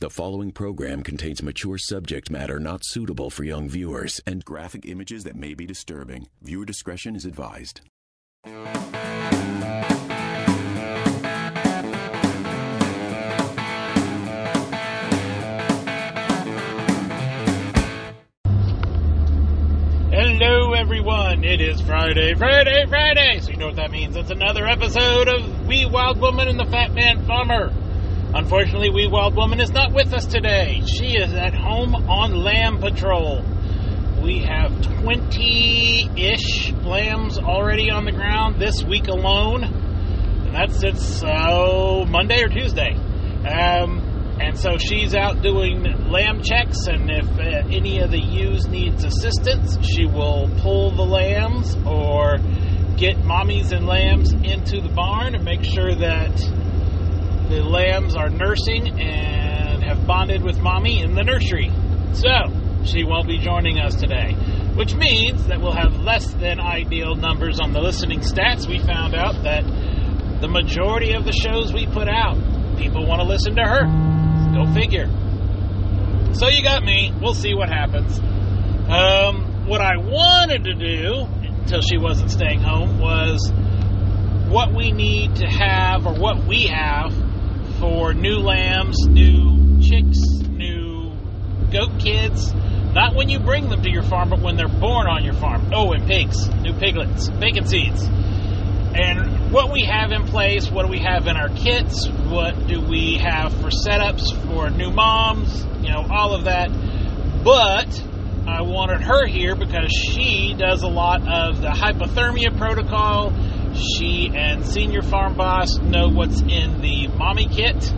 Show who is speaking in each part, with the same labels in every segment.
Speaker 1: The following program contains mature subject matter not suitable for young viewers and graphic images that may be disturbing. Viewer discretion is advised.
Speaker 2: Hello, everyone. It is Friday, Friday, Friday. So, you know what that means. It's another episode of Wee Wild Woman and the Fat Man Farmer. Unfortunately, Wee Wild Woman is not with us today. She is at home on lamb patrol. We have 20 ish lambs already on the ground this week alone. And that's since uh, Monday or Tuesday. Um, and so she's out doing lamb checks, and if uh, any of the ewes needs assistance, she will pull the lambs or get mommies and lambs into the barn and make sure that the lambs are nursing and have bonded with mommy in the nursery. So she won't be joining us today, which means that we'll have less than ideal numbers on the listening stats. We found out that the majority of the shows we put out, people want to listen to her. Go figure. So you got me. We'll see what happens. Um, what I wanted to do until she wasn't staying home was what we need to have or what we have for new lambs, new chicks, new goat kids. Not when you bring them to your farm, but when they're born on your farm. Oh, and pigs, new piglets, bacon seeds. And what we have in place, what do we have in our kits, what do we have for setups for new moms, you know, all of that. But I wanted her here because she does a lot of the hypothermia protocol. She and Senior Farm Boss know what's in the mommy kit,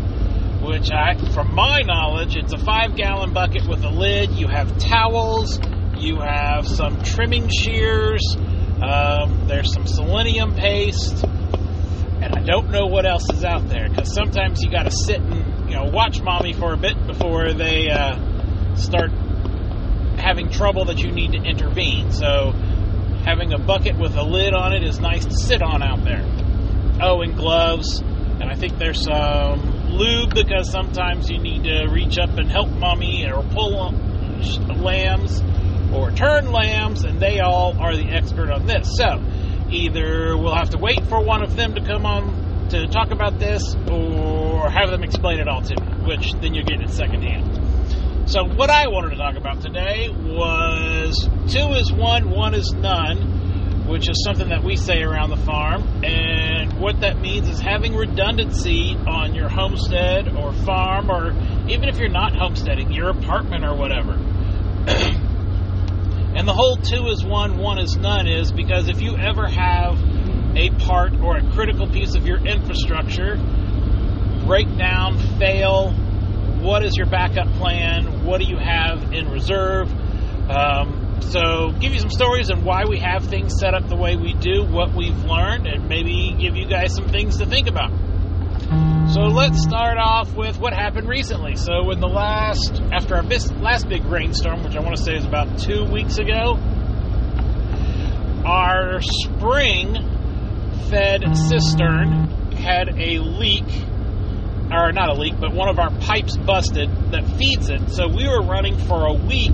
Speaker 2: which I, from my knowledge, it's a five gallon bucket with a lid. You have towels, you have some trimming shears, um, there's some selenium paste, and I don't know what else is out there because sometimes you got to sit and you know watch mommy for a bit before they uh, start having trouble that you need to intervene. So having a bucket with a lid on it is nice to sit on out there. Oh, and gloves, and I think there's some lube because sometimes you need to reach up and help mommy or pull lambs or turn lambs, and they all are the expert on this. So, either we'll have to wait for one of them to come on to talk about this, or have them explain it all to me, which then you'll get it secondhand. So, what I wanted to talk about today was two is one, one is none, which is something that we say around the farm. And what that means is having redundancy on your homestead or farm, or even if you're not homesteading, your apartment or whatever. And the whole two is one, one is none is because if you ever have a part or a critical piece of your infrastructure break down, fail, what is your backup plan? What do you have in reserve? Um, so, give you some stories and why we have things set up the way we do, what we've learned, and maybe give you guys some things to think about. So let's start off with what happened recently. So in the last, after our last big rainstorm, which I want to say is about two weeks ago, our spring fed cistern had a leak, or not a leak, but one of our pipes busted that feeds it. So we were running for a week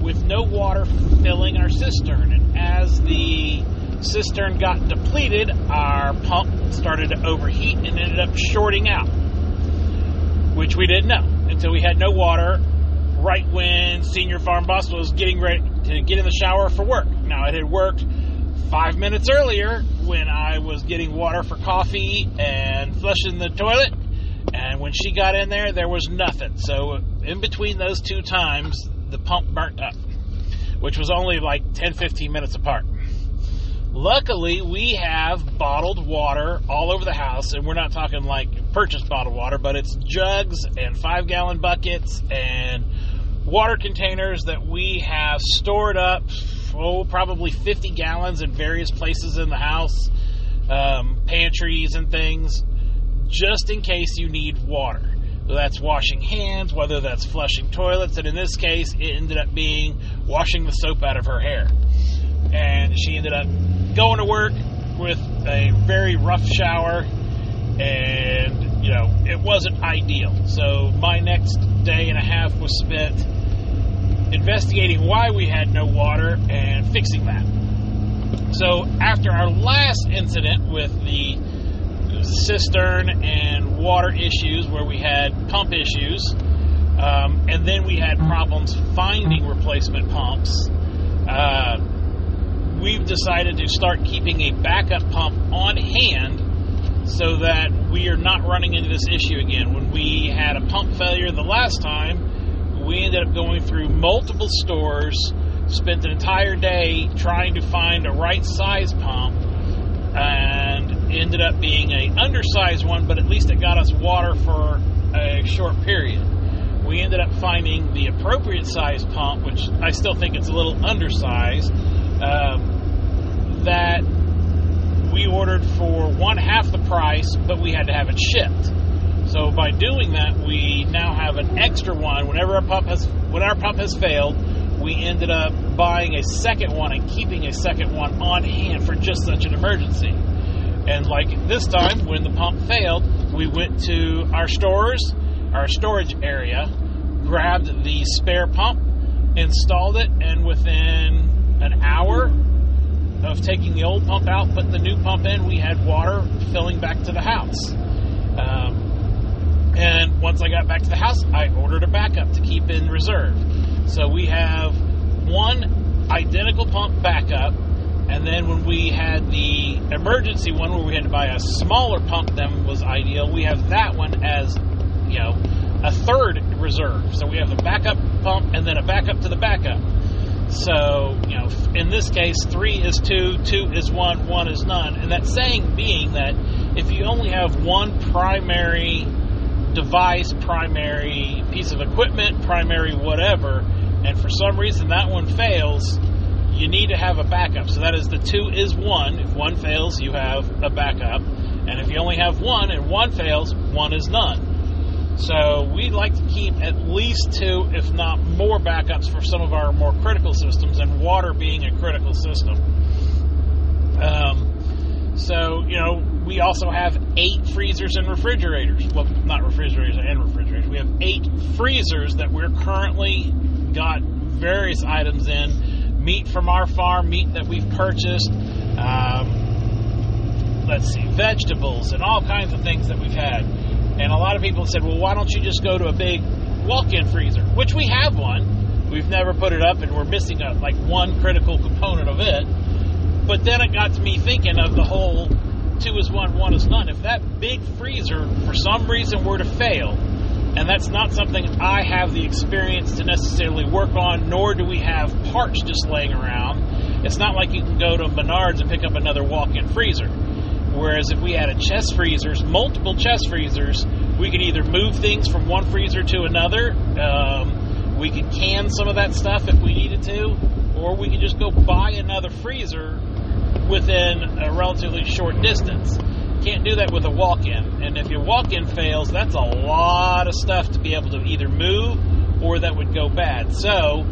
Speaker 2: with no water filling our cistern. And as the cistern got depleted, our pump started to overheat and ended up shorting out, which we didn't know until we had no water right when Senior Farm Boss was getting ready to get in the shower for work. Now, it had worked five minutes earlier when I was getting water for coffee and flushing the toilet, and when she got in there, there was nothing. So, in between those two times, the pump burnt up, which was only like 10 15 minutes apart. Luckily, we have bottled water all over the house, and we're not talking like purchased bottled water, but it's jugs and five gallon buckets and water containers that we have stored up, oh, probably 50 gallons in various places in the house, um, pantries and things, just in case you need water. So that's washing hands, whether that's flushing toilets, and in this case, it ended up being washing the soap out of her hair. And she ended up going to work with a very rough shower and you know, it wasn't ideal. So my next day and a half was spent investigating why we had no water and fixing that. So after our last incident with the cistern and water issues, where we had pump issues, um, and then we had problems finding replacement pumps. Uh, we've decided to start keeping a backup pump on hand so that we are not running into this issue again. When we had a pump failure the last time, we ended up going through multiple stores, spent an entire day trying to find a right size pump, ended up being a undersized one, but at least it got us water for a short period. We ended up finding the appropriate size pump, which I still think it's a little undersized, um, that we ordered for one half the price, but we had to have it shipped. So by doing that, we now have an extra one. Whenever our pump has when our pump has failed, we ended up buying a second one and keeping a second one on hand for just such an emergency. And like this time, when the pump failed, we went to our stores, our storage area, grabbed the spare pump, installed it, and within an hour of taking the old pump out, putting the new pump in, we had water filling back to the house. Um, and once I got back to the house, I ordered a backup to keep in reserve. So we have one identical pump backup, and then when we had the emergency one where we had to buy a smaller pump than was ideal, we have that one as, you know, a third reserve. So we have a backup pump and then a backup to the backup. So, you know, in this case, three is two, two is one, one is none. And that saying being that if you only have one primary device, primary piece of equipment, primary whatever, and for some reason that one fails, you need to have a backup. So that is the two is one. If one fails, you have a backup. And if you only have one and one fails, one is none. So we like to keep at least two, if not more, backups for some of our more critical systems, and water being a critical system. Um, so, you know, we also have eight freezers and refrigerators. Well, not refrigerators and refrigerators. We have eight freezers that we're currently got various items in meat from our farm, meat that we've purchased. Um, let's see, vegetables and all kinds of things that we've had. And a lot of people said, well, why don't you just go to a big walk in freezer? Which we have one. We've never put it up, and we're missing a, like one critical component of it. But then it got to me thinking of the whole two is one, one is none. If that big freezer, for some reason, were to fail, and that's not something I have the experience to necessarily work on, nor do we have parts just laying around. It's not like you can go to Menards and pick up another walk in freezer. Whereas if we had a chest freezers, multiple chest freezers, we could either move things from one freezer to another. Um, we could can some of that stuff if we needed to, or we could just go buy another freezer within a relatively short distance. Can't do that with a walk-in, and if your walk-in fails, that's a lot of stuff to be able to either move or that would go bad. So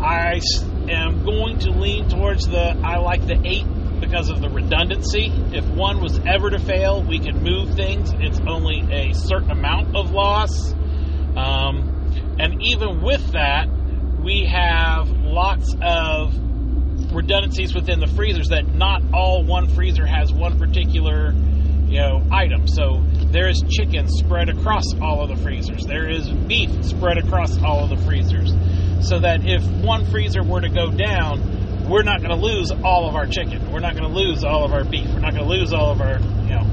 Speaker 2: I am going to lean towards the I like the eight because of the redundancy. If one was ever to fail, we can move things. It's only a certain amount of loss. Um, and even with that, we have lots of redundancies within the freezers that not all one freezer has one particular you know item. So there is chicken spread across all of the freezers. There is beef spread across all of the freezers. So that if one freezer were to go down, we're not going to lose all of our chicken. We're not going to lose all of our beef. We're not going to lose all of our, you know,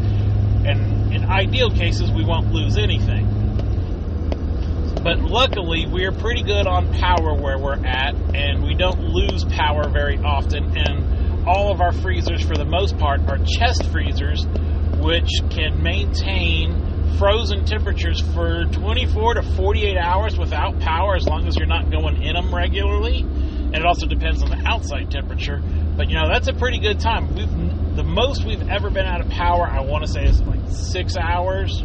Speaker 2: and in ideal cases, we won't lose anything. But luckily, we're pretty good on power where we're at, and we don't lose power very often. And all of our freezers, for the most part, are chest freezers, which can maintain frozen temperatures for 24 to 48 hours without power as long as you're not going in them regularly. And it also depends on the outside temperature. But you know, that's a pretty good time. We've the most we've ever been out of power, I want to say, is like six hours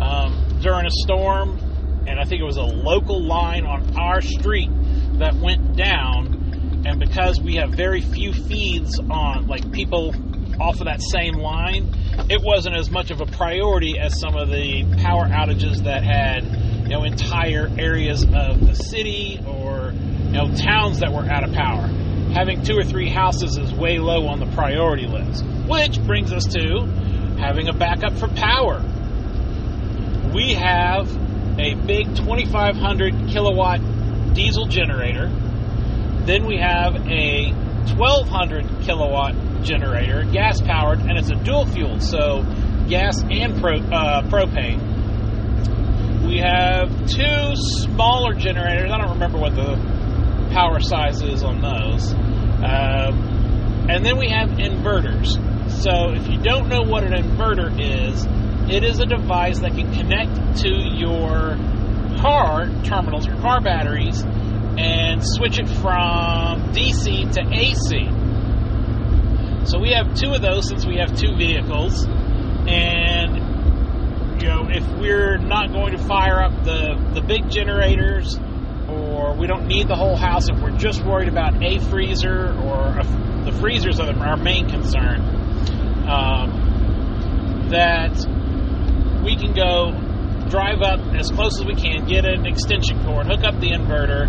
Speaker 2: um, during a storm. And I think it was a local line on our street that went down. And because we have very few feeds on, like people off of that same line, it wasn't as much of a priority as some of the power outages that had, you know, entire areas of the city or, you know, towns that were out of power. Having two or three houses is way low on the priority list. Which brings us to having a backup for power. We have a big 2500 kilowatt diesel generator. Then we have a 1200 kilowatt generator, gas powered, and it's a dual fuel, so gas and pro, uh, propane. We have two smaller generators. I don't remember what the power size is on those. Um, and then we have inverters. So if you don't know what an inverter is, it is a device that can connect to your car terminals, your car batteries, and switch it from DC to AC. So we have two of those since we have two vehicles. And, you know, if we're not going to fire up the, the big generators or we don't need the whole house, if we're just worried about a freezer or a, the freezers are our main concern, um, that we can go drive up as close as we can, get an extension cord, hook up the inverter,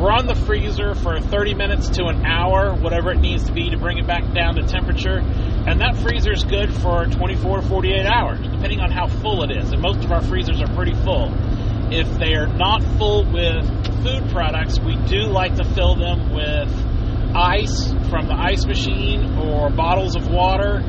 Speaker 2: run the freezer for 30 minutes to an hour, whatever it needs to be to bring it back down to temperature. And that freezer is good for 24 to 48 hours, depending on how full it is. And most of our freezers are pretty full. If they are not full with food products, we do like to fill them with ice from the ice machine or bottles of water,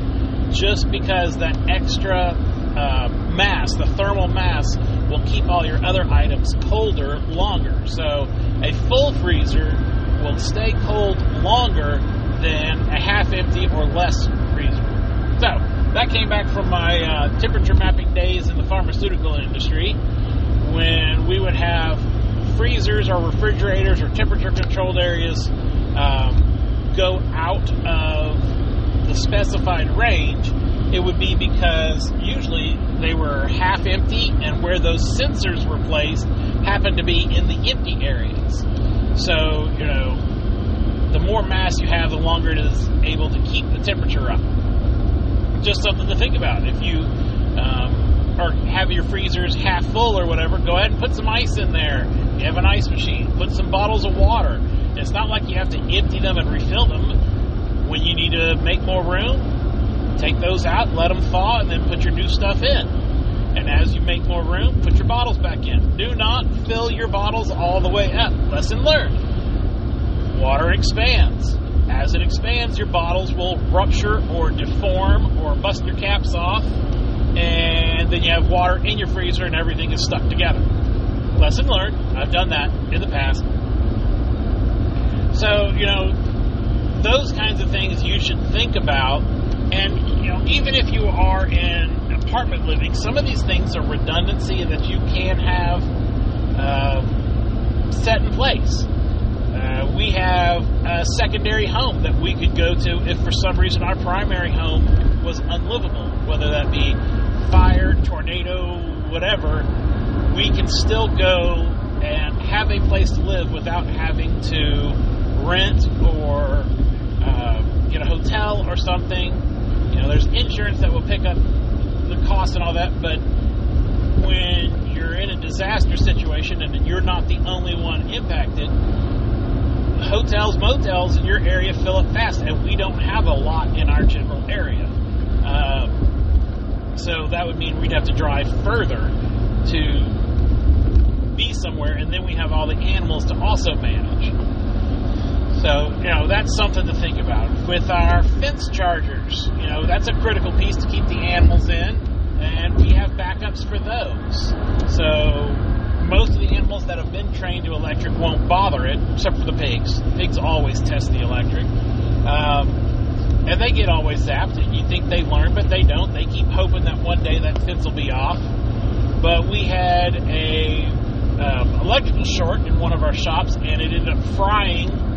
Speaker 2: just because that extra uh, mass, the thermal mass, will keep all your other items colder longer. So a full freezer will stay cold longer than a half empty or less freezer. So that came back from my uh, temperature mapping days in the pharmaceutical industry when we would have freezers or refrigerators or temperature controlled areas um, go out of the specified range it would be because usually they were half empty, and where those sensors were placed happened to be in the empty areas. So, you know, the more mass you have, the longer it is able to keep the temperature up. Just something to think about. If you um, or have your freezers half full or whatever, go ahead and put some ice in there. You have an ice machine. Put some bottles of water. It's not like you have to empty them and refill them. When you need to make more room, take those out, let them thaw, and then put your new stuff in. And as you make more room, put your bottles back in. Do not fill your bottles all the way up. Lesson learned. Water expands. As it expands, your bottles will rupture or deform or bust your caps off, and then you have water in your freezer and everything is stuck together. Lesson learned. I've done that in the past. So, you know, those kinds of things you should think about and you know, even if you are in apartment living, some of these things are redundancy that you can have uh, set in place. Uh, we have a secondary home that we could go to if for some reason our primary home was unlivable, whether that be fire, tornado, whatever. We can still go and have a place to live without having to rent or uh, get a hotel or something you know, there's insurance that will pick up the cost and all that, but when you're in a disaster situation and you're not the only one impacted, hotels, motels in your area fill up fast, and we don't have a lot in our general area. Um, so that would mean we'd have to drive further to be somewhere, and then we have all the animals to also manage. So, you know, that's something to think about. With our fence chargers, you know, that's a critical piece to keep the animals in, and we have backups for those. So, most of the animals that have been trained to electric won't bother it, except for the pigs. Pigs always test the electric. Um, and they get always zapped, and you think they learn, but they don't. They keep hoping that one day that fence will be off. But we had a um, electrical short in one of our shops, and it ended up frying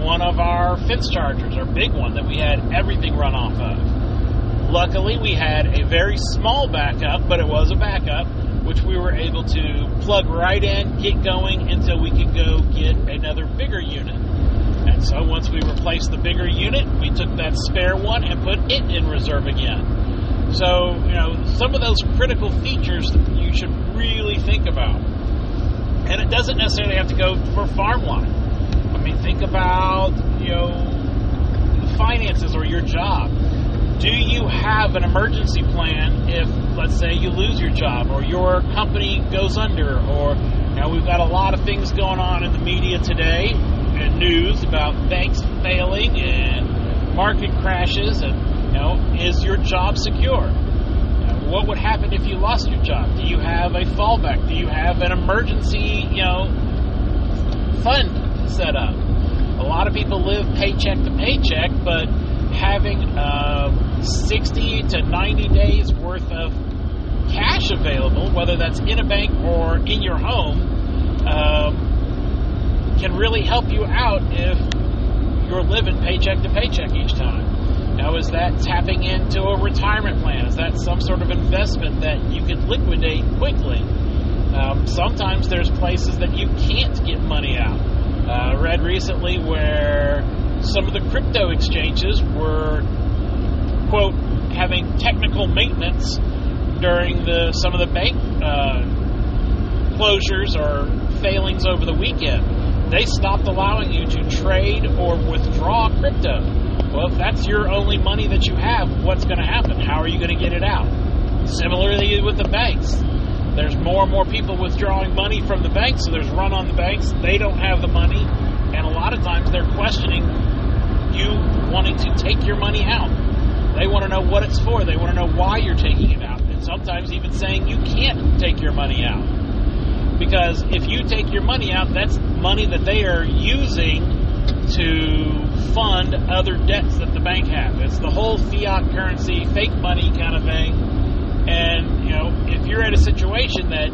Speaker 2: one of our fence chargers, our big one that we had everything run off of. Luckily, we had a very small backup, but it was a backup, which we were able to plug right in, get going until we could go get another bigger unit. And so once we replaced the bigger unit, we took that spare one and put it in reserve again. So, you know, some of those critical features you should really think about. And it doesn't necessarily have to go for farm line. I mean, think about, you know, finances or your job. Do you have an emergency plan if, let's say, you lose your job or your company goes under or now we've got a lot of things going on in the media today and news about banks failing and market crashes and you know is your job secure? what would happen if you lost your job? Do you have a fallback? Do you have an emergency, you know, fund set up? A lot of people live paycheck to paycheck, but having uh, 60 to 90 days worth of cash available, whether that's in a bank or in your home, um, can really help you out if you're living paycheck to paycheck each time. Now, is that tapping into a retirement plan? Is that some sort of investment that you can liquidate quickly? Um, sometimes there's places that you can't get money out. I uh, read recently where some of the crypto exchanges were, quote, having technical maintenance during the some of the bank uh, closures or failings over the weekend. They stopped allowing you to trade or withdraw crypto. Well, if that's your only money that you have, what's going to happen? How are you going to get it out? Similarly with the banks. There's more and more people withdrawing money from the banks, so there's run on the banks. They don't have the money, and a lot of times they're questioning you wanting to take your money out. They want to know what it's for. They want to know why you're taking it out. And sometimes even saying you can't take your money out. Because if you take your money out, that's money that they are using to fund other debts that the bank has. It's the whole fiat currency, fake money kind of thing. And, you know, if you're in a situation that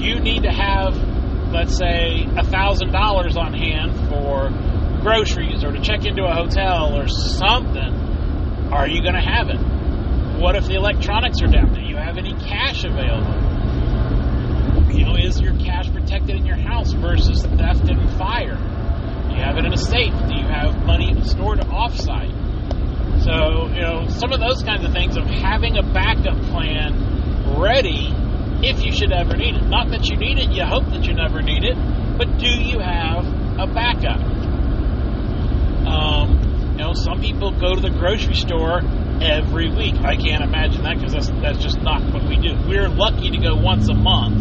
Speaker 2: you need to have, let's say, a $1,000 on hand for groceries or to check into a hotel or something, are you going to have it? What if the electronics are down? Do you have any cash available? You know, is your cash protected in your house versus theft and fire? Do you have it in a safe? Do you have money stored offsite? So, you know, some of those kinds of things of having a backup plan ready if you should ever need it. Not that you need it, you hope that you never need it, but do you have a backup? Um, you know, some people go to the grocery store every week. I can't imagine that because that's, that's just not what we do. We're lucky to go once a month,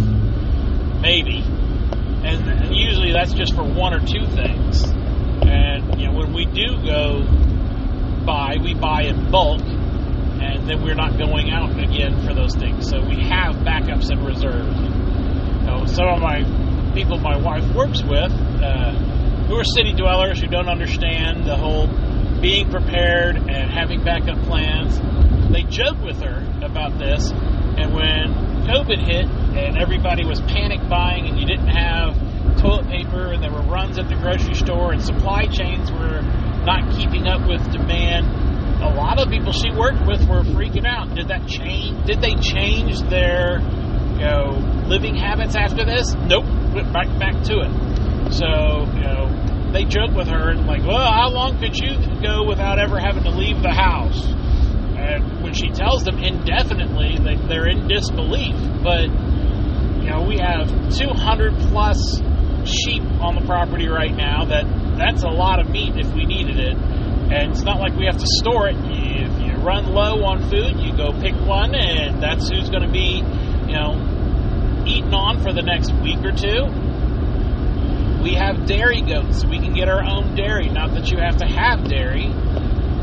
Speaker 2: maybe, and, and usually that's just for one or two things. And you know, when we do go buy, we buy in bulk, and then we're not going out again for those things. So we have backups and reserves. You know, some of my people my wife works with. Uh, who are city dwellers who don't understand the whole being prepared and having backup plans. They joked with her about this, and when COVID hit and everybody was panic buying and you didn't have toilet paper and there were runs at the grocery store and supply chains were not keeping up with demand, a lot of people she worked with were freaking out. Did that change? Did they change their, you know, living habits after this? Nope, went back back to it. So, you know, they joke with her and like, well, how long could you go without ever having to leave the house? And when she tells them indefinitely, they, they're in disbelief. But you know, we have 200 plus sheep on the property right now. That that's a lot of meat if we needed it, and it's not like we have to store it. If you run low on food, you go pick one, and that's who's going to be, you know, eaten on for the next week or two we have dairy goats. We can get our own dairy. Not that you have to have dairy,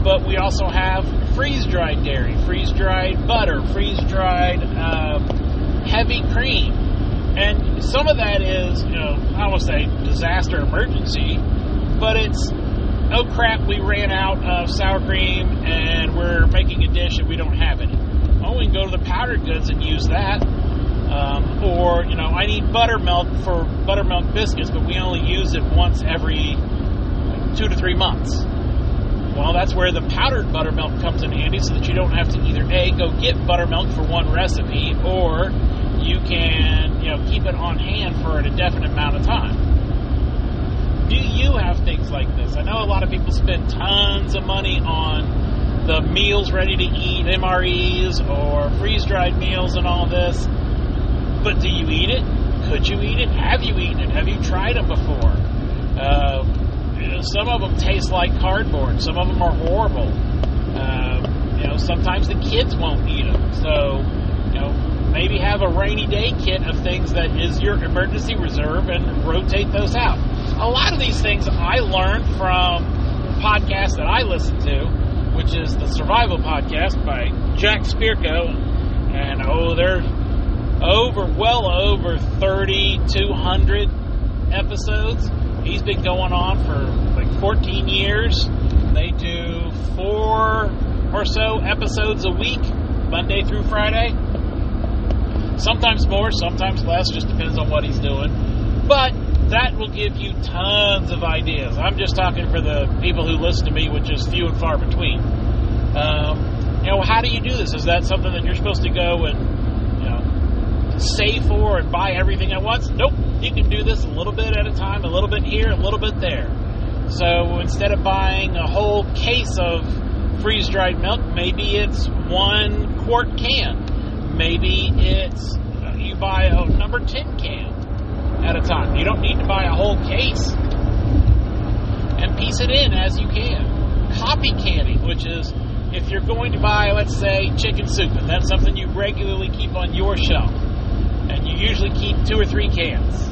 Speaker 2: but we also have freeze dried dairy, freeze dried butter, freeze dried uh, heavy cream. And some of that is, you know, I to say disaster emergency, but it's, oh crap, we ran out of sour cream and we're making a dish and we don't have it. Oh, we can go to the powdered goods and use that um, or, you know, I need buttermilk for buttermilk biscuits, but we only use it once every two to three months. Well, that's where the powdered buttermilk comes in handy so that you don't have to either A, go get buttermilk for one recipe, or you can, you know, keep it on hand for an indefinite amount of time. do you have things like this? I know a lot of people spend tons of money on the meals ready to eat, MREs, or freeze dried meals and all this. But do you eat it? Could you eat it? Have you eaten it? Have you tried them before? Uh, you know, some of them taste like cardboard. Some of them are horrible. Uh, you know, sometimes the kids won't eat them. So, you know, maybe have a rainy day kit of things that is your emergency reserve and rotate those out. A lot of these things I learned from podcasts that I listen to, which is the Survival Podcast by Jack Spirko. And oh, they're over, well over 3,200 episodes. He's been going on for like 14 years. They do four or so episodes a week, Monday through Friday. Sometimes more, sometimes less, just depends on what he's doing. But that will give you tons of ideas. I'm just talking for the people who listen to me, which is few and far between. Um, you know, how do you do this? Is that something that you're supposed to go and save for and buy everything at once. Nope. You can do this a little bit at a time, a little bit here, a little bit there. So instead of buying a whole case of freeze dried milk, maybe it's one quart can. Maybe it's you buy a number 10 can at a time. You don't need to buy a whole case. And piece it in as you can. Copy canning, which is if you're going to buy, let's say, chicken soup, and that's something you regularly keep on your shelf and you usually keep two or three cans.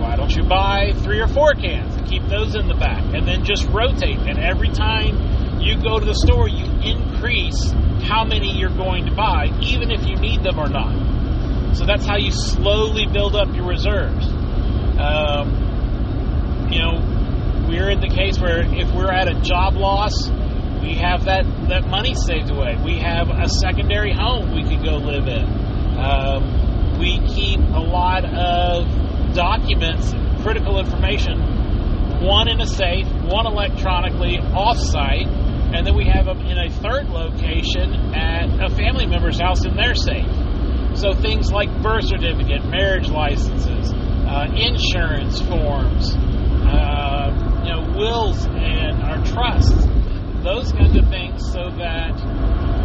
Speaker 2: Why don't you buy three or four cans and keep those in the back and then just rotate? And every time you go to the store, you increase how many you're going to buy, even if you need them or not. So that's how you slowly build up your reserves. Um, you know, we're in the case where if we're at a job loss, we have that, that money saved away. We have a secondary home we could go live in. Um, we keep a lot of documents, critical information, one in a safe, one electronically off-site, and then we have them in a third location at a family member's house in their safe. So things like birth certificate, marriage licenses, uh, insurance forms, uh, you know, wills and our trusts, those kinds of things, so that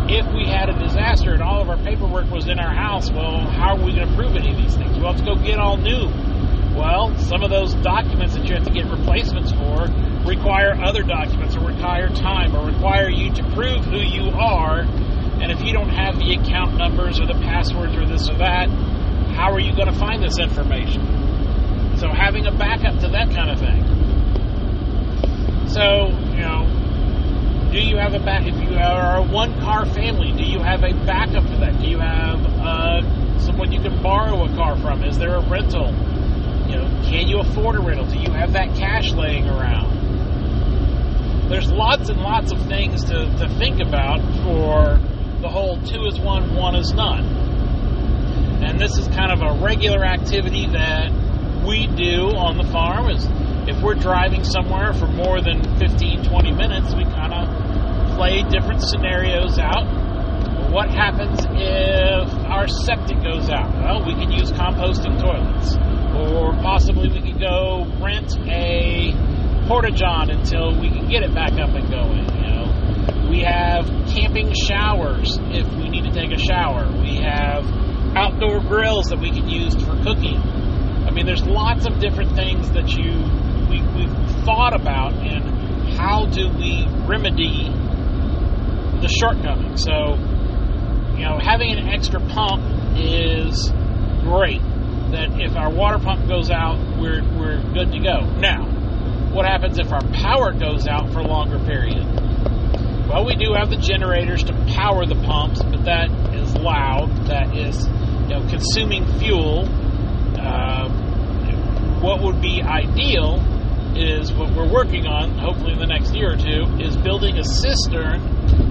Speaker 2: if we had a disaster and all of our paperwork was in our house, well, how are we going to prove any of these things? We'll to go get all new. Well, some of those documents that you have to get replacements for require other documents or require time or require you to prove who you are. And if you don't have the account numbers or the passwords or this or that, how are you going to find this information? So having a backup to that kind of thing. So, you know, do you have a back? If you are a one car family, do you have a backup to that? Do you have uh, someone you can borrow a car from? Is there a rental? You know, can you afford a rental? Do you have that cash laying around? There's lots and lots of things to, to think about for the whole two is one, one is none. And this is kind of a regular activity that we do on the farm is if we're driving somewhere for more than 15, 20 minutes, we kind of play different scenarios out. What happens if our septic goes out? Well, we can use composting toilets. Or possibly we could go rent a porta john until we can get it back up and going. You know, we have camping showers if we need to take a shower. We have outdoor grills that we can use for cooking. I mean, there's lots of different things that you we, we've thought about and how do we remedy the shortcomings. So, you know, having an extra pump is great. That if our water pump goes out, we're, we're good to go. Now, what happens if our power goes out for a longer period? Well, we do have the generators to power the pumps, but that is loud. That is, you know, consuming fuel. Uh, what would be ideal is what we're working on, hopefully in the next year or two, is building a cistern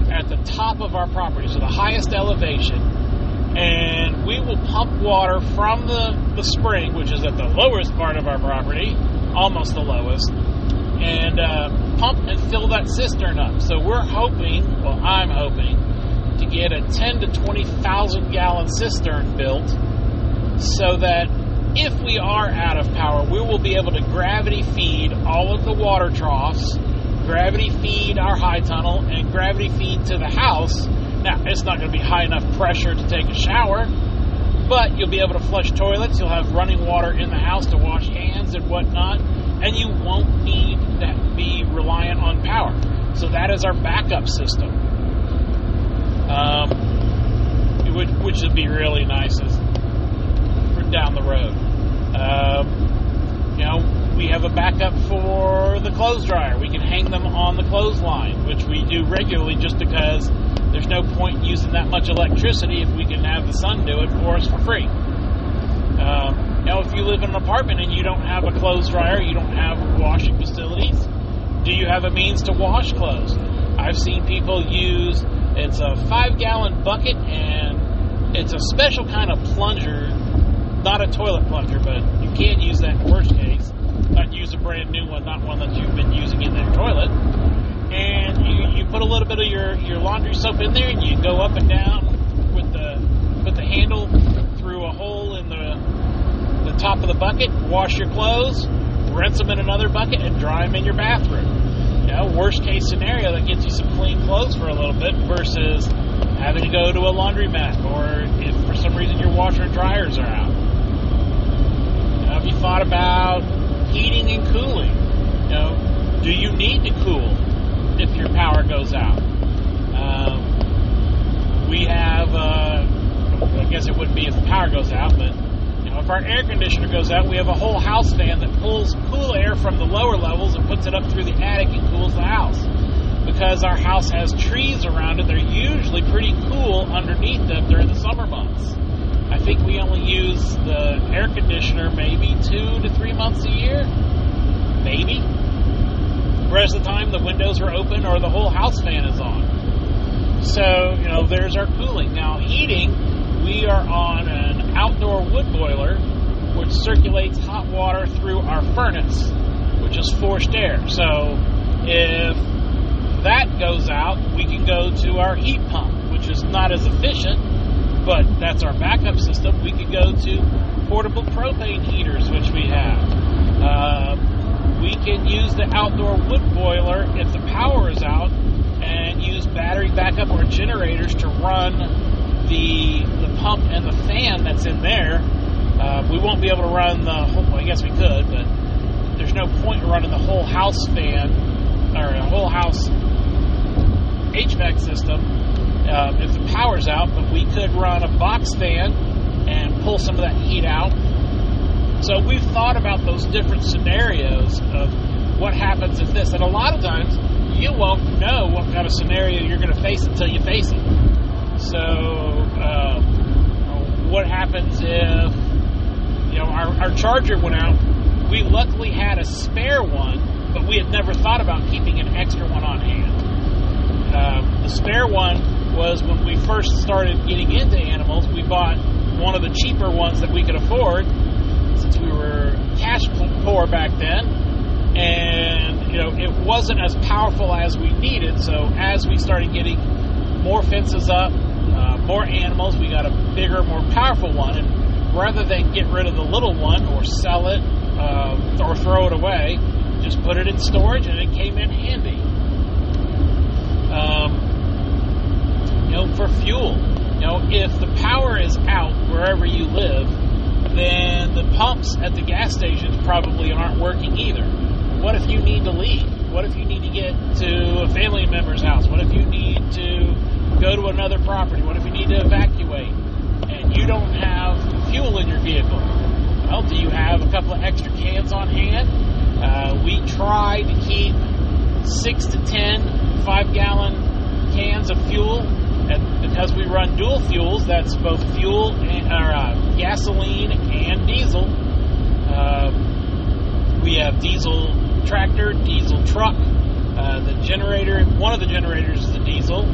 Speaker 2: at the top of our property, so the highest elevation. And we will pump water from the, the spring, which is at the lowest part of our property, almost the lowest, and uh, pump and fill that cistern up. So we're hoping, well, I'm hoping, to get a 10 to 20,000 gallon cistern built so that if we are out of power, we will will be able to gravity feed all of the water troughs, gravity feed our high tunnel, and gravity feed to the house. Now, it's not going to be high enough pressure to take a shower, but you'll be able to flush toilets. You'll have running water in the house to wash hands and whatnot, and you won't need to be reliant on power. So that is our backup system, um, which, which would be really nice as for down the road. Um, you know, we have a backup for the clothes dryer. We can hang them on the clothesline, which we do regularly just because there's no point using that much electricity if we can have the sun do it for us for free. Um, know, if you live in an apartment and you don't have a clothes dryer, you don't have washing facilities, do you have a means to wash clothes? I've seen people use it's a five gallon bucket and it's a special kind of plunger, not a toilet plunger, but you can use that in worst case. Not use a brand new one, not one that you've been using in their toilet. And you, you put a little bit of your, your laundry soap in there and you go up and down with the put the handle through a hole in the the top of the bucket, wash your clothes, rinse them in another bucket, and dry them in your bathroom. You know, worst case scenario, that gets you some clean clothes for a little bit versus having to go to a laundromat or if for some reason your washer and dryers are out. Know, have you thought about heating and cooling? You know, do you need to cool if your power goes out? Um, we have, uh, I guess it wouldn't be if the power goes out, but you know, if our air conditioner goes out, we have a whole house fan that pulls cool air from the lower levels and puts it up through the attic and cools the house. Because our house has trees around it, they're usually pretty cool underneath them during the summer months. I think we only use the air conditioner maybe two to three months a year. Maybe. The rest of the time, the windows are open or the whole house fan is on. So, you know, there's our cooling. Now, heating, we are on an outdoor wood boiler which circulates hot water through our furnace, which is forced air. So, if that goes out, we can go to our heat pump, which is not as efficient, but that's our backup system. We could go to portable propane heaters, which we have. Uh, we can use the outdoor wood boiler if the power is out and use battery backup or generators to run the the pump and the fan that's in there. Uh, we won't be able to run the whole, well, I guess we could, but there's no point in running the whole house fan or a whole house HVAC system uh, if the power's out, but we could run a box fan and pull some of that heat out. So we've thought about those different scenarios of what happens if this, and a lot of times you won't know what kind of scenario you're going to face until you face it. So, uh, what happens if you know our, our charger went out? We luckily had a spare one, but we had never thought about keeping an extra one on hand. Uh, the spare one was when we first started getting into animals. We bought one of the cheaper ones that we could afford, since we were cash poor back then, and you know it wasn't as powerful as we needed. So as we started getting more fences up, uh, more animals, we got a bigger, more powerful one. And rather than get rid of the little one or sell it uh, or throw it away, just put it in storage, and it came in handy. Um, know, for fuel. You know, if the power is out wherever you live, then the pumps at the gas stations probably aren't working either. What if you need to leave? What if you need to get to a family member's house? What if you need to go to another property? What if you need to evacuate and you don't have fuel in your vehicle? Well, do you have a couple of extra cans on hand? Uh, we try to keep six to ten five gallon cans of fuel. And because we run dual fuels, that's both fuel and or, uh, gasoline and diesel. Uh, we have diesel tractor, diesel truck. Uh, the generator, one of the generators is a diesel.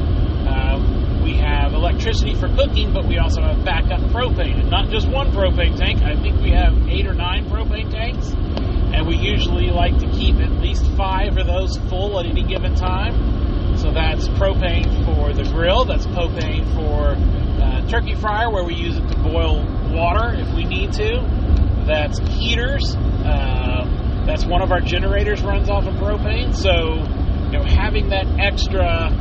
Speaker 2: Uh, we have electricity for cooking, but we also have backup propane. And not just one propane tank, I think we have eight or nine propane tanks. And we usually like to keep at least five of those full at any given time. So that's propane for the grill, that's propane for uh, turkey fryer, where we use it to boil water if we need to. That's heaters. Uh, that's one of our generators runs off of propane. So, you know, having that extra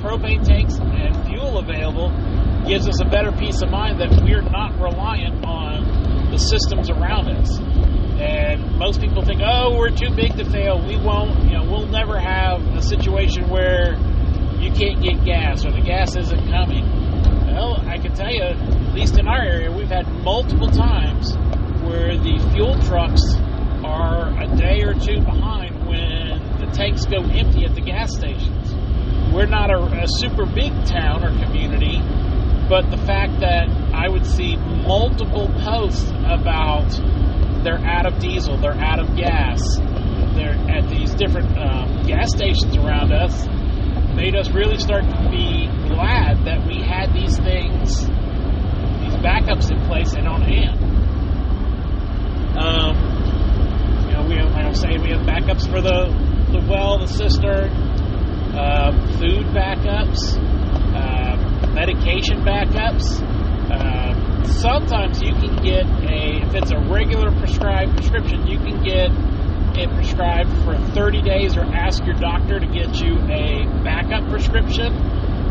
Speaker 2: propane tanks and fuel available gives us a better peace of mind that we're not reliant on the systems around us. And most people think, oh, we're too big to fail. We won't, you know, we'll never have a situation where you can't get gas or the gas isn't coming. Well, I can tell you, at least in our area, we've had multiple times where the fuel trucks are a day or two behind when the tanks go empty at the gas stations. We're not a, a super big town or community, but the fact that I would see multiple posts about they're out of diesel, they're out of gas, they're at these different um, gas stations around us, made us really start to be glad that we had these things, these backups in place and on hand. Um, you know, we have, like I'm saying, we have backups for the, the well, the cistern, uh, food backups, uh, medication backups. Uh, sometimes you can get a, if it's a regular prescribed prescription, you can get it prescribed for 30 days or ask your doctor to get you a backup prescription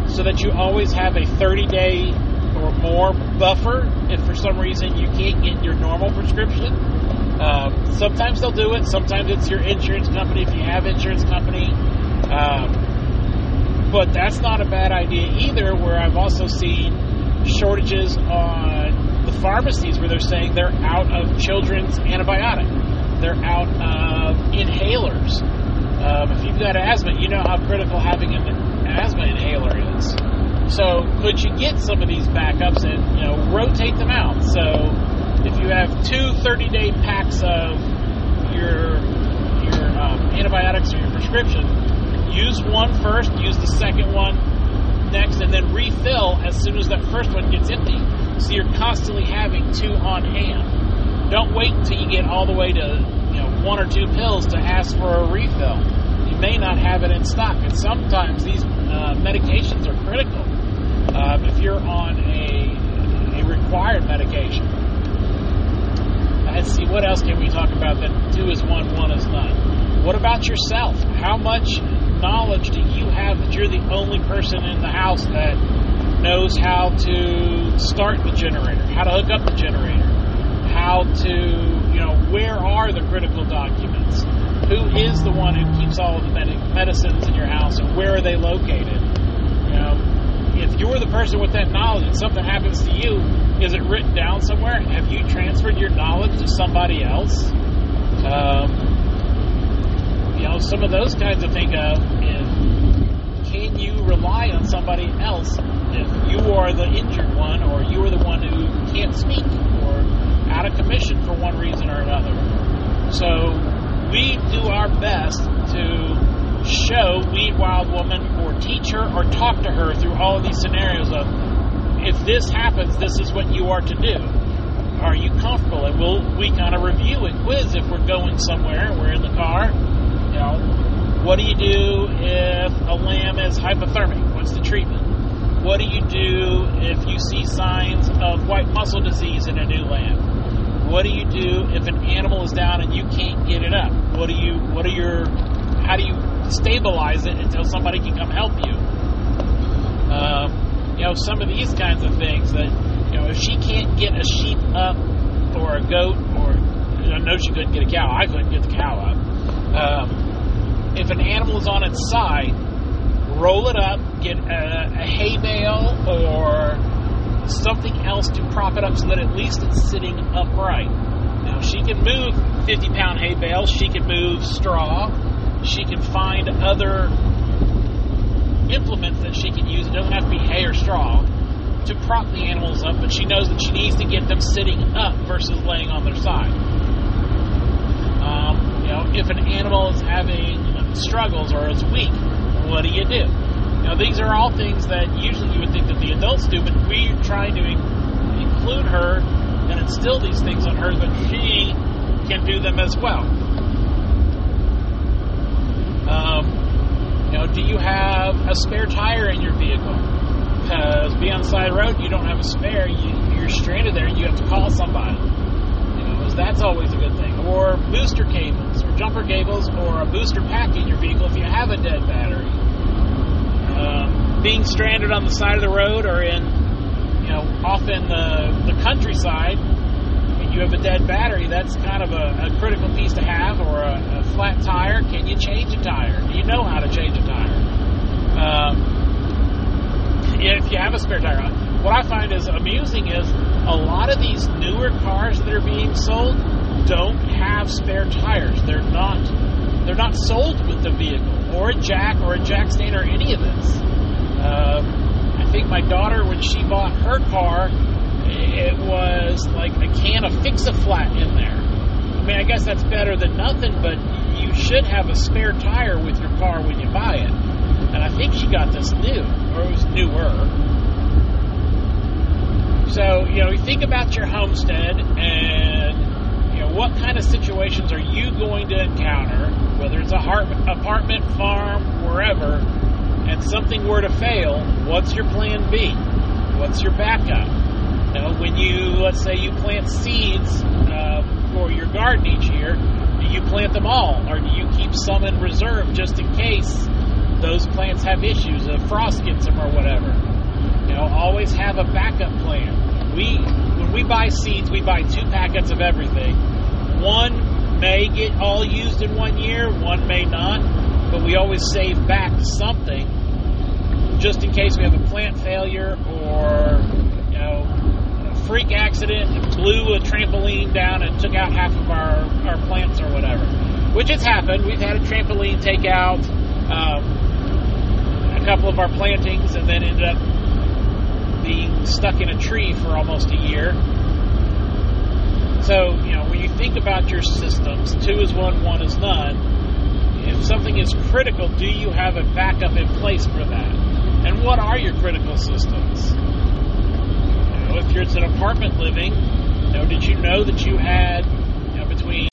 Speaker 2: so that you always have a 30 day or more buffer if for some reason you can't get your normal prescription. Um, sometimes they'll do it. Sometimes it's your insurance company if you have insurance company. Um, but that's not a bad idea either. Where I've also seen shortages on the pharmacies where they're saying they're out of children's antibiotic. They're out of inhalers. Um, if you've got asthma, you know how critical having an asthma inhaler is. So could you get some of these backups and you know rotate them out? So if you have two 30-day packs of your your um, antibiotics or your prescription, use one first, use the second one next, and then refill as soon as that first one gets empty. So you're constantly having two on hand. Don't wait until you get all the way to you know one or two pills to ask for a refill. You may not have it in stock, and sometimes these uh, medications are critical um, if you're on a, a required medication. Let's see, what else can we talk about that two is one, one is none? What about yourself? How much knowledge do you have that you're the only person in the house that knows how to start the generator, how to hook up the generator, how to, you know, where are the critical documents? Who is the one who keeps all of the med- medicines in your house and where are they located? You know, if you're the person with that knowledge and something happens to you, is it written down somewhere? Have you transferred your knowledge to somebody else? Um, you know, some of those kinds of things uh, of is can you rely on somebody else if you are the injured one or you are the one who can't speak or out of commission for one reason or another. So we do our best to show Wee Wild Woman or teach her or talk to her through all of these scenarios of if this happens, this is what you are to do. Are you comfortable? And we'll we kind of review and quiz if we're going somewhere, we're in the car. What do you do if a lamb is hypothermic? What's the treatment? What do you do if you see signs of white muscle disease in a new lamb? What do you do if an animal is down and you can't get it up? What do you what are your how do you stabilize it until somebody can come help you? Um, you know, some of these kinds of things that you know, if she can't get a sheep up or a goat or I know she couldn't get a cow. I couldn't get the cow up. Um, if an animal is on its side, roll it up, get a, a hay bale or something else to prop it up so that at least it's sitting upright. Now, she can move 50 pound hay bales, she can move straw, she can find other implements that she can use. It doesn't have to be hay or straw to prop the animals up, but she knows that she needs to get them sitting up versus laying on their side. Um, you know, if an animal is having struggles or is weak, what do you do? Now, these are all things that usually you would think that the adults do, but we're trying to include her and instill these things on her that she can do them as well. Um, you know, do you have a spare tire in your vehicle? Because be on the side road, you don't have a spare, you, you're stranded there, and you have to call somebody. cables, that's always a good thing. Or booster cables, or jumper cables, or a booster pack in your vehicle if you have a dead battery. Um, being stranded on the side of the road or in, you know, off in the, the countryside, and you have a dead battery, that's kind of a, a critical piece to have, or a, a, flat tire. Can you change a tire? Do you know how to change a tire? Um, if you have a spare tire. What I find is amusing is a lot of these newer cars that are being sold don't have spare tires. They're not they're not sold with the vehicle or a jack or a jack stand or any of this. Um, I think my daughter when she bought her car, it was like a can of Fix-A-Flat in there. I mean, I guess that's better than nothing, but you should have a spare tire with your car when you buy it. And I think she got this new, or it was newer. So, you know, you think about your homestead and, what kind of situations are you going to encounter, whether it's a heart, apartment, farm, wherever, and something were to fail, what's your plan B? What's your backup? You know, when you, let's say you plant seeds uh, for your garden each year, do you plant them all, or do you keep some in reserve just in case those plants have issues, if frost gets them or whatever? You know, always have a backup plan. We when we buy seeds, we buy two packets of everything. One may get all used in one year, one may not, but we always save back something just in case we have a plant failure or you know a freak accident and blew a trampoline down and took out half of our, our plants or whatever. Which has happened. We've had a trampoline take out um, a couple of our plantings and then ended up being stuck in a tree for almost a year. So, you know, when you think about your systems, two is one, one is none. If something is critical, do you have a backup in place for that? And what are your critical systems? You know, if you're it's an apartment living, you know, did you know that you had you know, between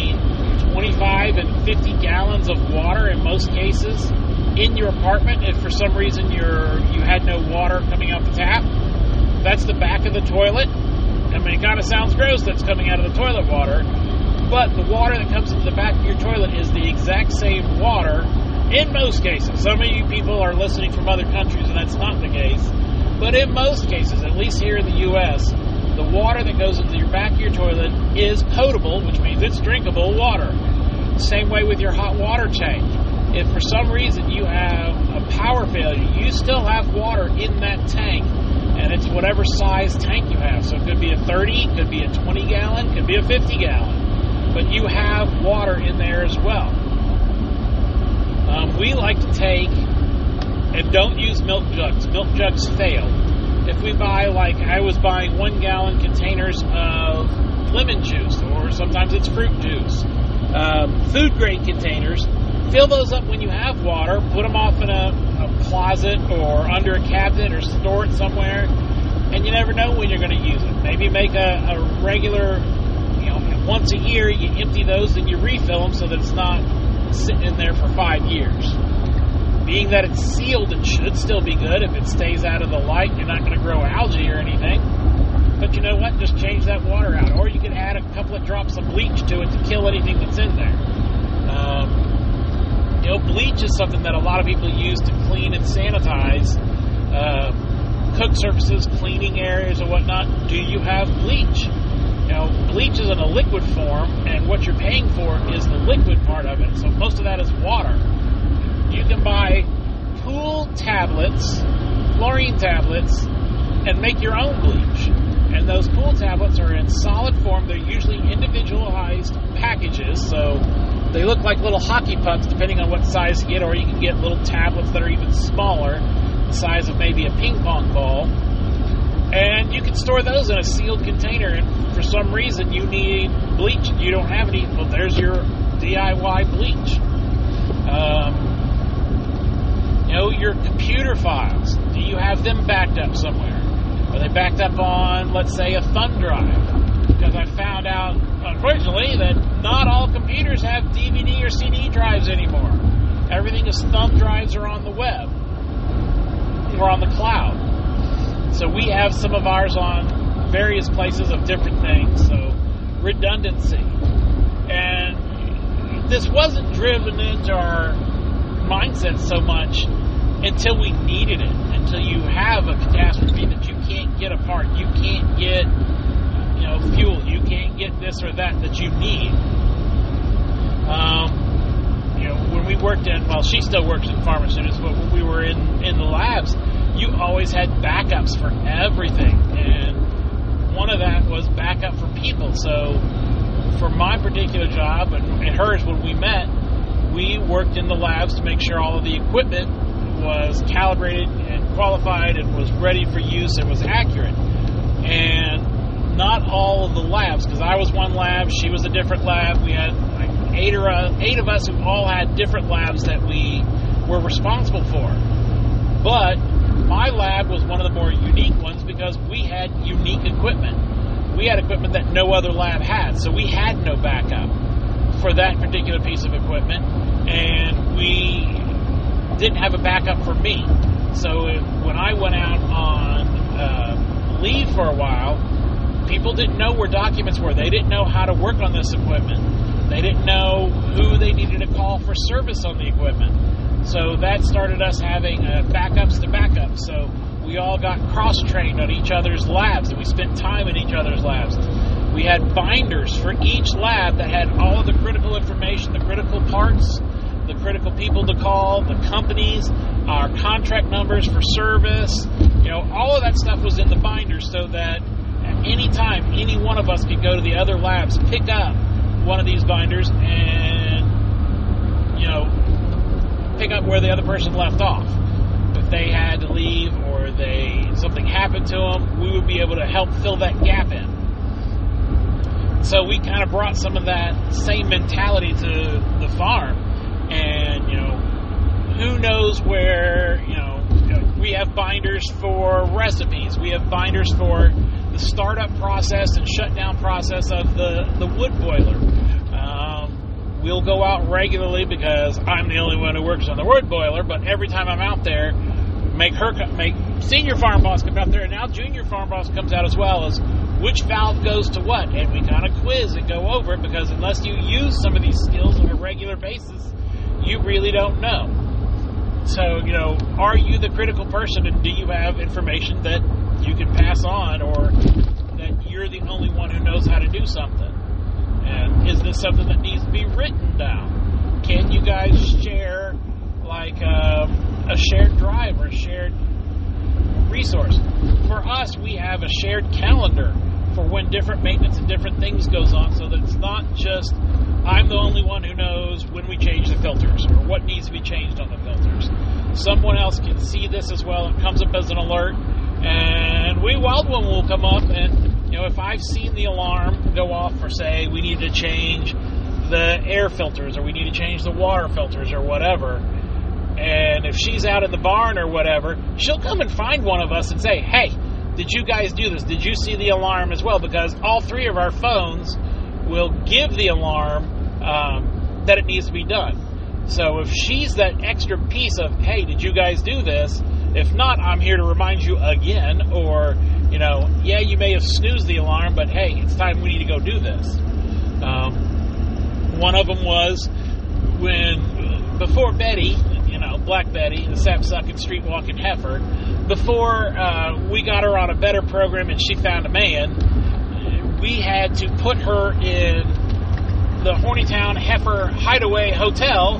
Speaker 2: 25 and 50 gallons of water in most cases in your apartment if for some reason you're you had no water coming out the tap? That's the back of the toilet. I mean, it kind of sounds gross that's coming out of the toilet water, but the water that comes into the back of your toilet is the exact same water in most cases. Some of you people are listening from other countries, and that's not the case. But in most cases, at least here in the U.S., the water that goes into your back of your toilet is potable, which means it's drinkable water. Same way with your hot water tank. If for some reason you have a power failure, you still have water in that tank and it's whatever size tank you have. So it could be a 30, could be a 20 gallon, could be a 50 gallon, but you have water in there as well. Um, we like to take and don't use milk jugs. Milk jugs fail. If we buy, like I was buying one gallon containers of lemon juice, or sometimes it's fruit juice, um, food grade containers, fill those up when you have water, put them off in a, a closet or under a cabinet or store it somewhere, and you never know when you're going to use it. Maybe make a, a regular, you know, once a year you empty those and you refill them so that it's not sitting in there for five years. Being that it's sealed, it should still be good. If it stays out of the light, you're not going to grow algae or anything. But you know what? Just change that water out. Or you can add a couple of drops of bleach to it to kill anything that's in there. Um, you know, bleach is something that a lot of people use to clean and sanitize uh, cook surfaces, cleaning areas, or whatnot. Do you have bleach? You know, bleach is in a liquid form, and what you're paying for is the liquid part of it. So most of that is water. You can buy pool tablets, chlorine tablets, and make your own bleach. And those pool tablets are in solid form. They're usually individualized packages, so they look like little hockey pucks, depending on what size you get, or you can get little tablets that are even smaller, the size of maybe a ping pong ball. And you can store those in a sealed container. And for some reason, you need bleach and you don't have any. Well, there's your DIY bleach. Um, you know, your computer files. Do you have them backed up somewhere? Are they backed up on, let's say, a thumb drive? Because I found out Uh, unfortunately, that not all computers have DVD or CD drives anymore. Everything is thumb drives or on the web or on the cloud. So we have some of ours on various places of different things. So redundancy. And this wasn't driven into our mindset so much until we needed it, until you have a catastrophe that you can't get apart, you can't get you know fuel, you can't get this or that that you need. Um, you know, when we worked in, well, she still works in pharmaceuticals, but when we were in in the labs, you always had backups for everything, and one of that was backup for people. So, for my particular job and, and hers, when we met, we worked in the labs to make sure all of the equipment was calibrated and qualified and was ready for use and was accurate. And not all of the labs, because I was one lab, she was a different lab. We had like eight or uh, eight of us who all had different labs that we were responsible for. But my lab was one of the more unique ones because we had unique equipment. We had equipment that no other lab had, so we had no backup for that particular piece of equipment, and we didn't have a backup for me. So when I went out on uh, leave for a while, people didn't know where documents were. They didn't know how to work on this equipment. They didn't know who they needed to call for service on the equipment. So that started us having uh, backups to backups. So we all got cross trained on each other's labs, and we spent time in each other's labs. We had binders for each lab that had all of the critical information, the critical parts, the critical people to call, the companies, our contract numbers for service. You know, all of that stuff was in the binder so that at any time, any one of us could go to the other labs, pick up one of these binders, and, you know, pick up where the other person left off. If they had to leave or they something happened to them, we would be able to help fill that gap in. So we kind of brought some of that same mentality to the farm and you know who knows where you know, we have binders for recipes we have binders for the startup process and shutdown process of the the wood boiler um, we'll go out regularly because i'm the only one who works on the wood boiler but every time i'm out there make her make senior farm boss come out there and now junior farm boss comes out as well as which valve goes to what and we kind of quiz and go over it because unless you use some of these skills on a regular basis you really don't know. So, you know, are you the critical person and do you have information that you can pass on or that you're the only one who knows how to do something? And is this something that needs to be written down? Can you guys share like um, a shared drive or a shared resource? For us, we have a shared calendar for when different maintenance and different things goes on so that it's not just I'm the only one who knows when we change the filters or what needs to be changed on the filters. Someone else can see this as well. It comes up as an alert, and we Wild One will come up and you know if I've seen the alarm go off for say we need to change the air filters or we need to change the water filters or whatever. And if she's out in the barn or whatever, she'll come and find one of us and say, "Hey, did you guys do this? Did you see the alarm as well?" Because all three of our phones will give the alarm um, that it needs to be done. So if she's that extra piece of, hey, did you guys do this? If not, I'm here to remind you again. Or, you know, yeah, you may have snoozed the alarm, but hey, it's time we need to go do this. Um, one of them was when, before Betty, you know, Black Betty, the sap sucking, street walking heifer, before uh, we got her on a better program and she found a man, we had to put her in the Hornytown Heifer Hideaway Hotel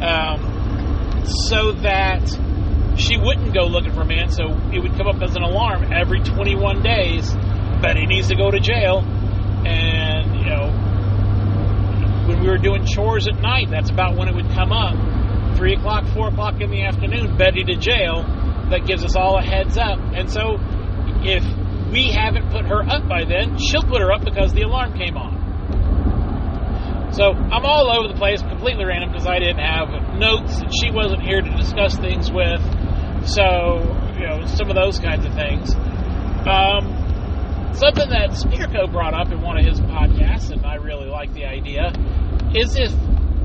Speaker 2: um, so that she wouldn't go looking for a man. So it would come up as an alarm every 21 days that he needs to go to jail. And, you know, when we were doing chores at night, that's about when it would come up. 3 o'clock, 4 o'clock in the afternoon, Betty to jail. That gives us all a heads up. And so if we haven't put her up by then, she'll put her up because the alarm came on. So I'm all over the place, completely random because I didn't have notes and she wasn't here to discuss things with. So, you know, some of those kinds of things. Um, something that Spearco brought up in one of his podcasts, and I really like the idea, is if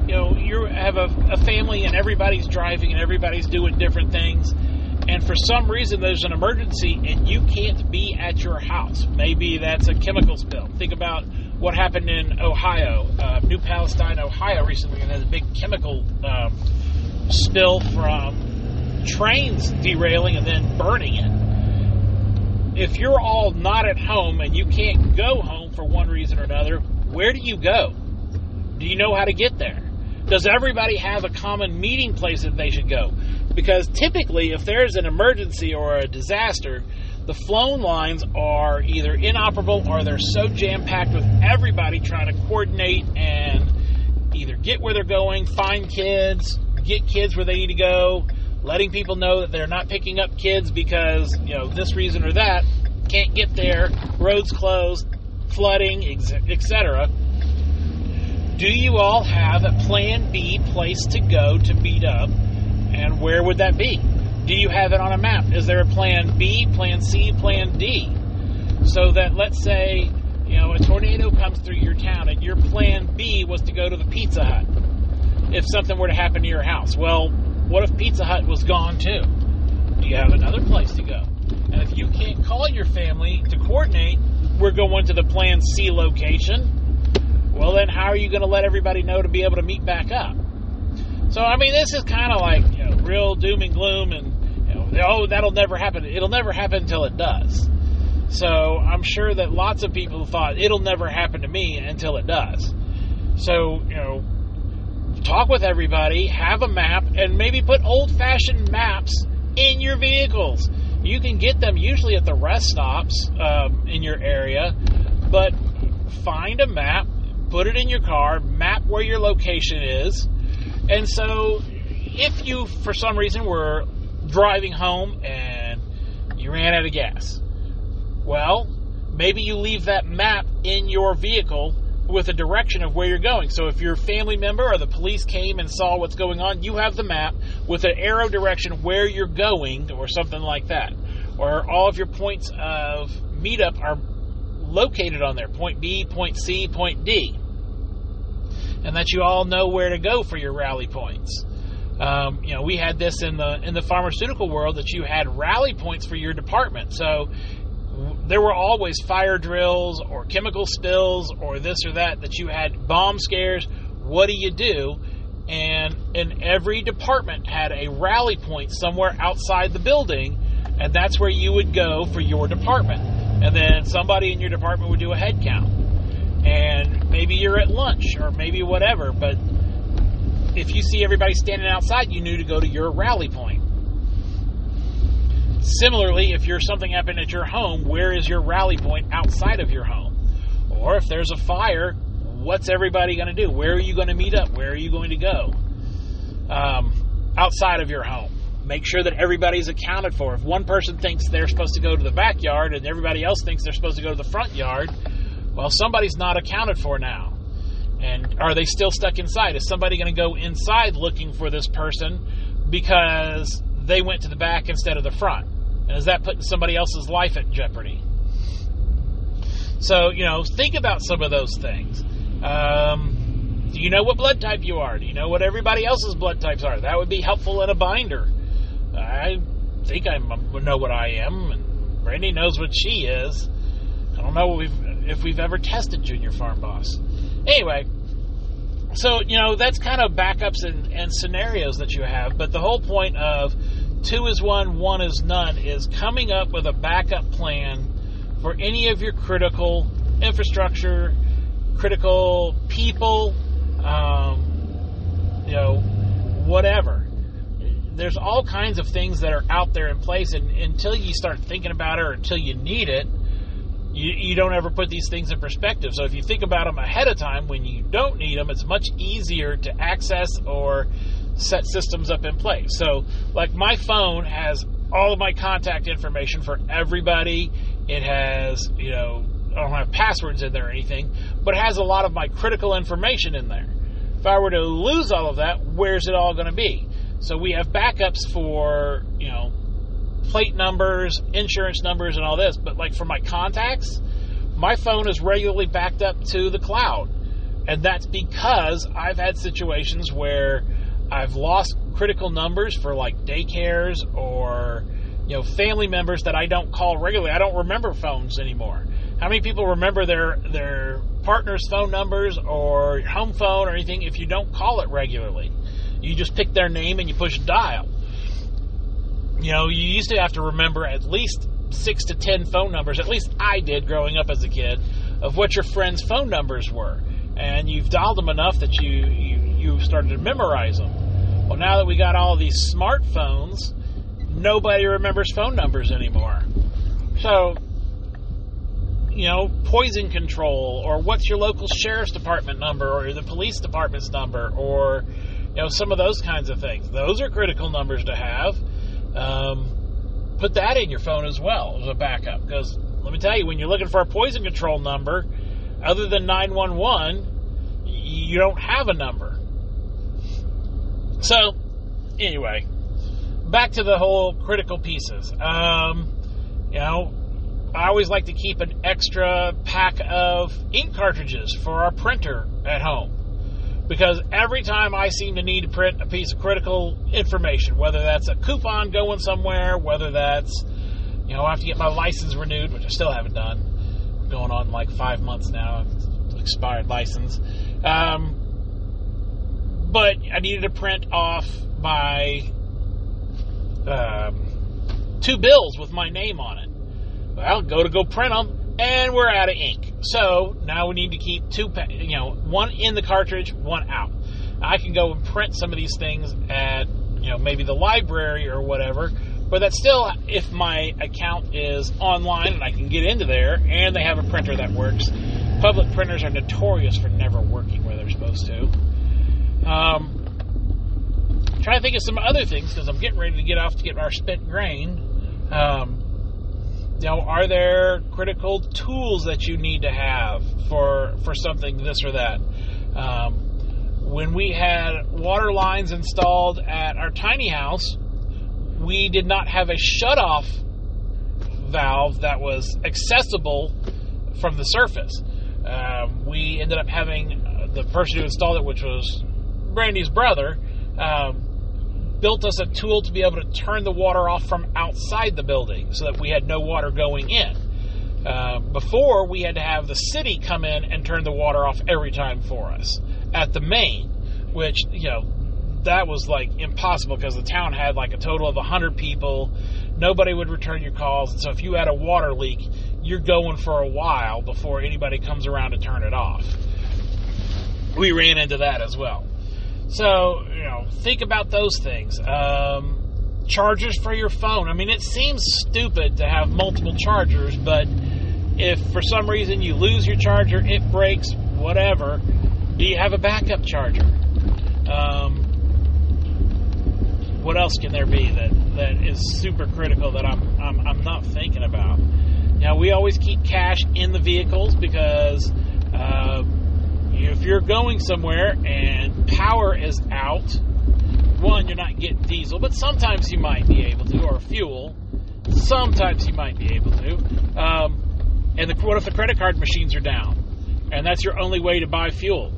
Speaker 2: you know you have a, a family and everybody's driving and everybody's doing different things, and for some reason there's an emergency and you can't be at your house. Maybe that's a chemical spill. Think about what happened in Ohio, uh, New Palestine, Ohio, recently, and had a big chemical um, spill from trains derailing and then burning it. If you're all not at home and you can't go home for one reason or another, where do you go? Do you know how to get there? Does everybody have a common meeting place that they should go? Because typically, if there's an emergency or a disaster, the phone lines are either inoperable or they're so jam packed with everybody trying to coordinate and either get where they're going, find kids, get kids where they need to go, letting people know that they're not picking up kids because, you know, this reason or that, can't get there, roads closed, flooding, etc. Do you all have a plan B place to go to meet up? And where would that be? Do you have it on a map? Is there a plan B, plan C, plan D? So that let's say, you know, a tornado comes through your town and your plan B was to go to the Pizza Hut if something were to happen to your house. Well, what if Pizza Hut was gone too? Do you have another place to go? And if you can't call your family to coordinate, we're going to the plan C location. Well, then how are you going to let everybody know to be able to meet back up? So, I mean, this is kind of like you know, real doom and gloom and oh, that'll never happen. It'll never happen until it does. So I'm sure that lots of people thought it'll never happen to me until it does. So, you know, talk with everybody, have a map, and maybe put old fashioned maps in your vehicles. You can get them usually at the rest stops um, in your area, but find a map, put it in your car, map where your location is. And so, if you, for some reason, were driving home and you ran out of gas. Well, maybe you leave that map in your vehicle with a direction of where you're going. So if your family member or the police came and saw what's going on, you have the map with an arrow direction where you're going or something like that. Or all of your points of meetup are located on there point B, point C, point D. And that you all know where to go for your rally points. Um, you know, we had this in the in the pharmaceutical world that you had rally points for your department. So there were always fire drills or chemical spills or this or that that you had bomb scares. What do you do? And in every department had a rally point somewhere outside the building, and that's where you would go for your department. And then somebody in your department would do a head count. And maybe you're at lunch or maybe whatever, but if you see everybody standing outside, you knew to go to your rally point. Similarly, if you're something happened at your home, where is your rally point outside of your home? Or if there's a fire, what's everybody going to do? Where are you going to meet up? Where are you going to go? Um, outside of your home. Make sure that everybody's accounted for. If one person thinks they're supposed to go to the backyard and everybody else thinks they're supposed to go to the front yard, well, somebody's not accounted for now. And are they still stuck inside? Is somebody going to go inside looking for this person because they went to the back instead of the front? And is that putting somebody else's life at jeopardy? So, you know, think about some of those things. Um, do you know what blood type you are? Do you know what everybody else's blood types are? That would be helpful in a binder. I think I know what I am, and Brandy knows what she is. I don't know if we've, if we've ever tested Junior Farm Boss. Anyway, so you know that's kind of backups and, and scenarios that you have, but the whole point of two is one, one is none is coming up with a backup plan for any of your critical infrastructure, critical people, um, you know, whatever. There's all kinds of things that are out there in place, and until you start thinking about it or until you need it, you, you don't ever put these things in perspective. So if you think about them ahead of time when you don't need them, it's much easier to access or set systems up in place. So, like my phone has all of my contact information for everybody. It has, you know, I don't have passwords in there or anything, but it has a lot of my critical information in there. If I were to lose all of that, where's it all going to be? So we have backups for, you know, plate numbers, insurance numbers, and all this. But like for my contacts, my phone is regularly backed up to the cloud. And that's because I've had situations where I've lost critical numbers for like daycares or you know family members that I don't call regularly. I don't remember phones anymore. How many people remember their their partner's phone numbers or home phone or anything if you don't call it regularly. You just pick their name and you push dial. You know, you used to have to remember at least six to ten phone numbers, at least I did growing up as a kid, of what your friends' phone numbers were. And you've dialed them enough that you, you, you started to memorize them. Well, now that we got all these smartphones, nobody remembers phone numbers anymore. So, you know, poison control, or what's your local sheriff's department number, or the police department's number, or, you know, some of those kinds of things. Those are critical numbers to have. Um, put that in your phone as well as a backup, because let me tell you, when you're looking for a poison control number, other than 911, you don't have a number. So, anyway, back to the whole critical pieces. Um, you know, I always like to keep an extra pack of ink cartridges for our printer at home. Because every time I seem to need to print a piece of critical information, whether that's a coupon going somewhere, whether that's, you know, I have to get my license renewed, which I still haven't done. Going on like five months now, expired license. Um, but I needed to print off my um, two bills with my name on it. Well, go to go print them, and we're out of ink. So now we need to keep two, you know, one in the cartridge, one out. I can go and print some of these things at, you know, maybe the library or whatever. But that's still if my account is online and I can get into there and they have a printer that works. Public printers are notorious for never working where they're supposed to. Um, trying to think of some other things because I'm getting ready to get off to get our spent grain. Um, are there critical tools that you need to have for for something this or that? Um, when we had water lines installed at our tiny house, we did not have a shutoff valve that was accessible from the surface. Um, we ended up having uh, the person who installed it, which was Brandy's brother, um, built us a tool to be able to turn the water off from outside the building so that we had no water going in. Uh, before, we had to have the city come in and turn the water off every time for us at the main, which, you know, that was like impossible because the town had like a total of 100 people. Nobody would return your calls. And so if you had a water leak, you're going for a while before anybody comes around to turn it off. We ran into that as well. So, you know, think about those things. Um, chargers for your phone. I mean, it seems stupid to have multiple chargers, but if for some reason you lose your charger, it breaks, whatever, you have a backup charger? Um, what else can there be that, that is super critical that I'm, I'm, I'm not thinking about? Now, we always keep cash in the vehicles because. Uh, if you're going somewhere and power is out, one, you're not getting diesel, but sometimes you might be able to, or fuel. Sometimes you might be able to. Um, and the, what if the credit card machines are down? And that's your only way to buy fuel.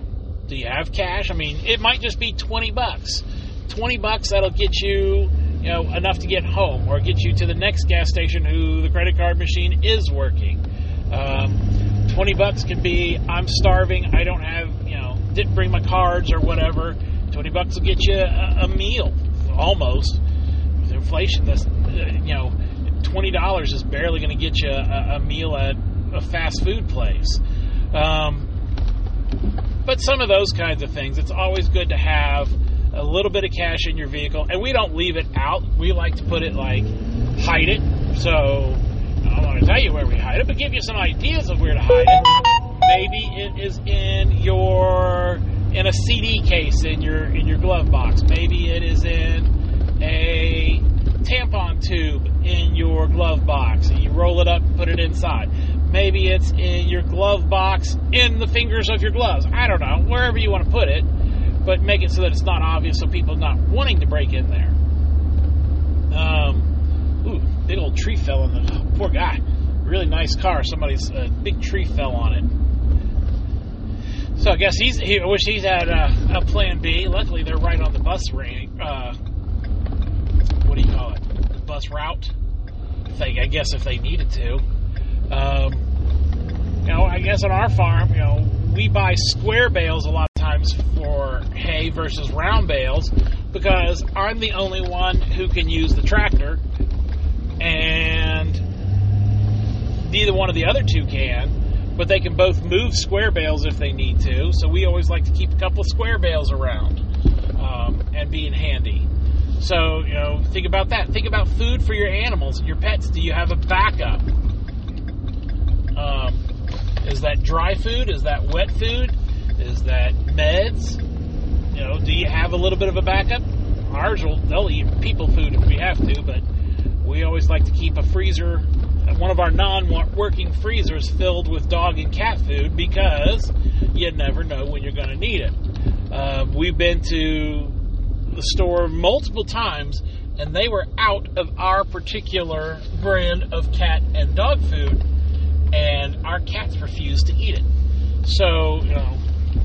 Speaker 2: Do you have cash? I mean, it might just be 20 bucks. 20 bucks that'll get you, you know, enough to get home or get you to the next gas station who the credit card machine is working. Um, 20 bucks could be I'm starving, I don't have, you know, didn't bring my cards or whatever. 20 bucks will get you a, a meal, almost. With inflation, uh, you know, $20 is barely going to get you a, a, meal at a fast food place. Um, but some of those kinds of things, it's always good to have a little bit of cash in your vehicle. And we don't leave it out. We like to put it like, hide it. So I don't want to tell you where we hide it, but give you some ideas of where to hide it. Maybe it is in your in a CD case in your in your glove box. Maybe it is in a tampon tube in your glove box, and you roll it up and put it inside. Maybe it's in your glove box in the fingers of your gloves. I don't know, wherever you want to put it, but make it so that it's not obvious, so people not wanting to break in there. Um, Ooh, big old tree fell on the poor guy. Really nice car. Somebody's uh, big tree fell on it. So I guess he's. He, I wish he's had uh, a plan B. Luckily, they're right on the bus ring. Uh, what do you call it? The bus route. They, I guess if they needed to. Um, you know, I guess on our farm, you know, we buy square bales a lot of times for hay versus round bales because I'm the only one who can use the tractor, and neither one of the other two can. But they can both move square bales if they need to. So we always like to keep a couple of square bales around um, and being handy. So, you know, think about that. Think about food for your animals your pets. Do you have a backup? Um, is that dry food? Is that wet food? Is that meds? You know, do you have a little bit of a backup? Ours will, they'll eat people food if we have to, but we always like to keep a freezer, one of our non working freezers filled with dog and cat food because you never know when you're going to need it. Uh, we've been to the store multiple times and they were out of our particular brand of cat and dog food and our cats refused to eat it. So, you know,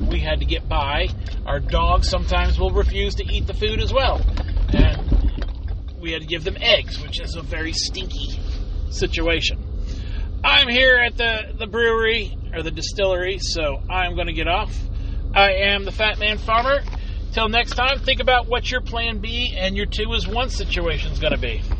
Speaker 2: we had to get by. Our dogs sometimes will refuse to eat the food as well. And we had to give them eggs, which is a very stinky situation. I'm here at the, the brewery or the distillery, so I'm going to get off. I am the Fat Man Farmer. Till next time, think about what your plan B and your two is one situation is going to be.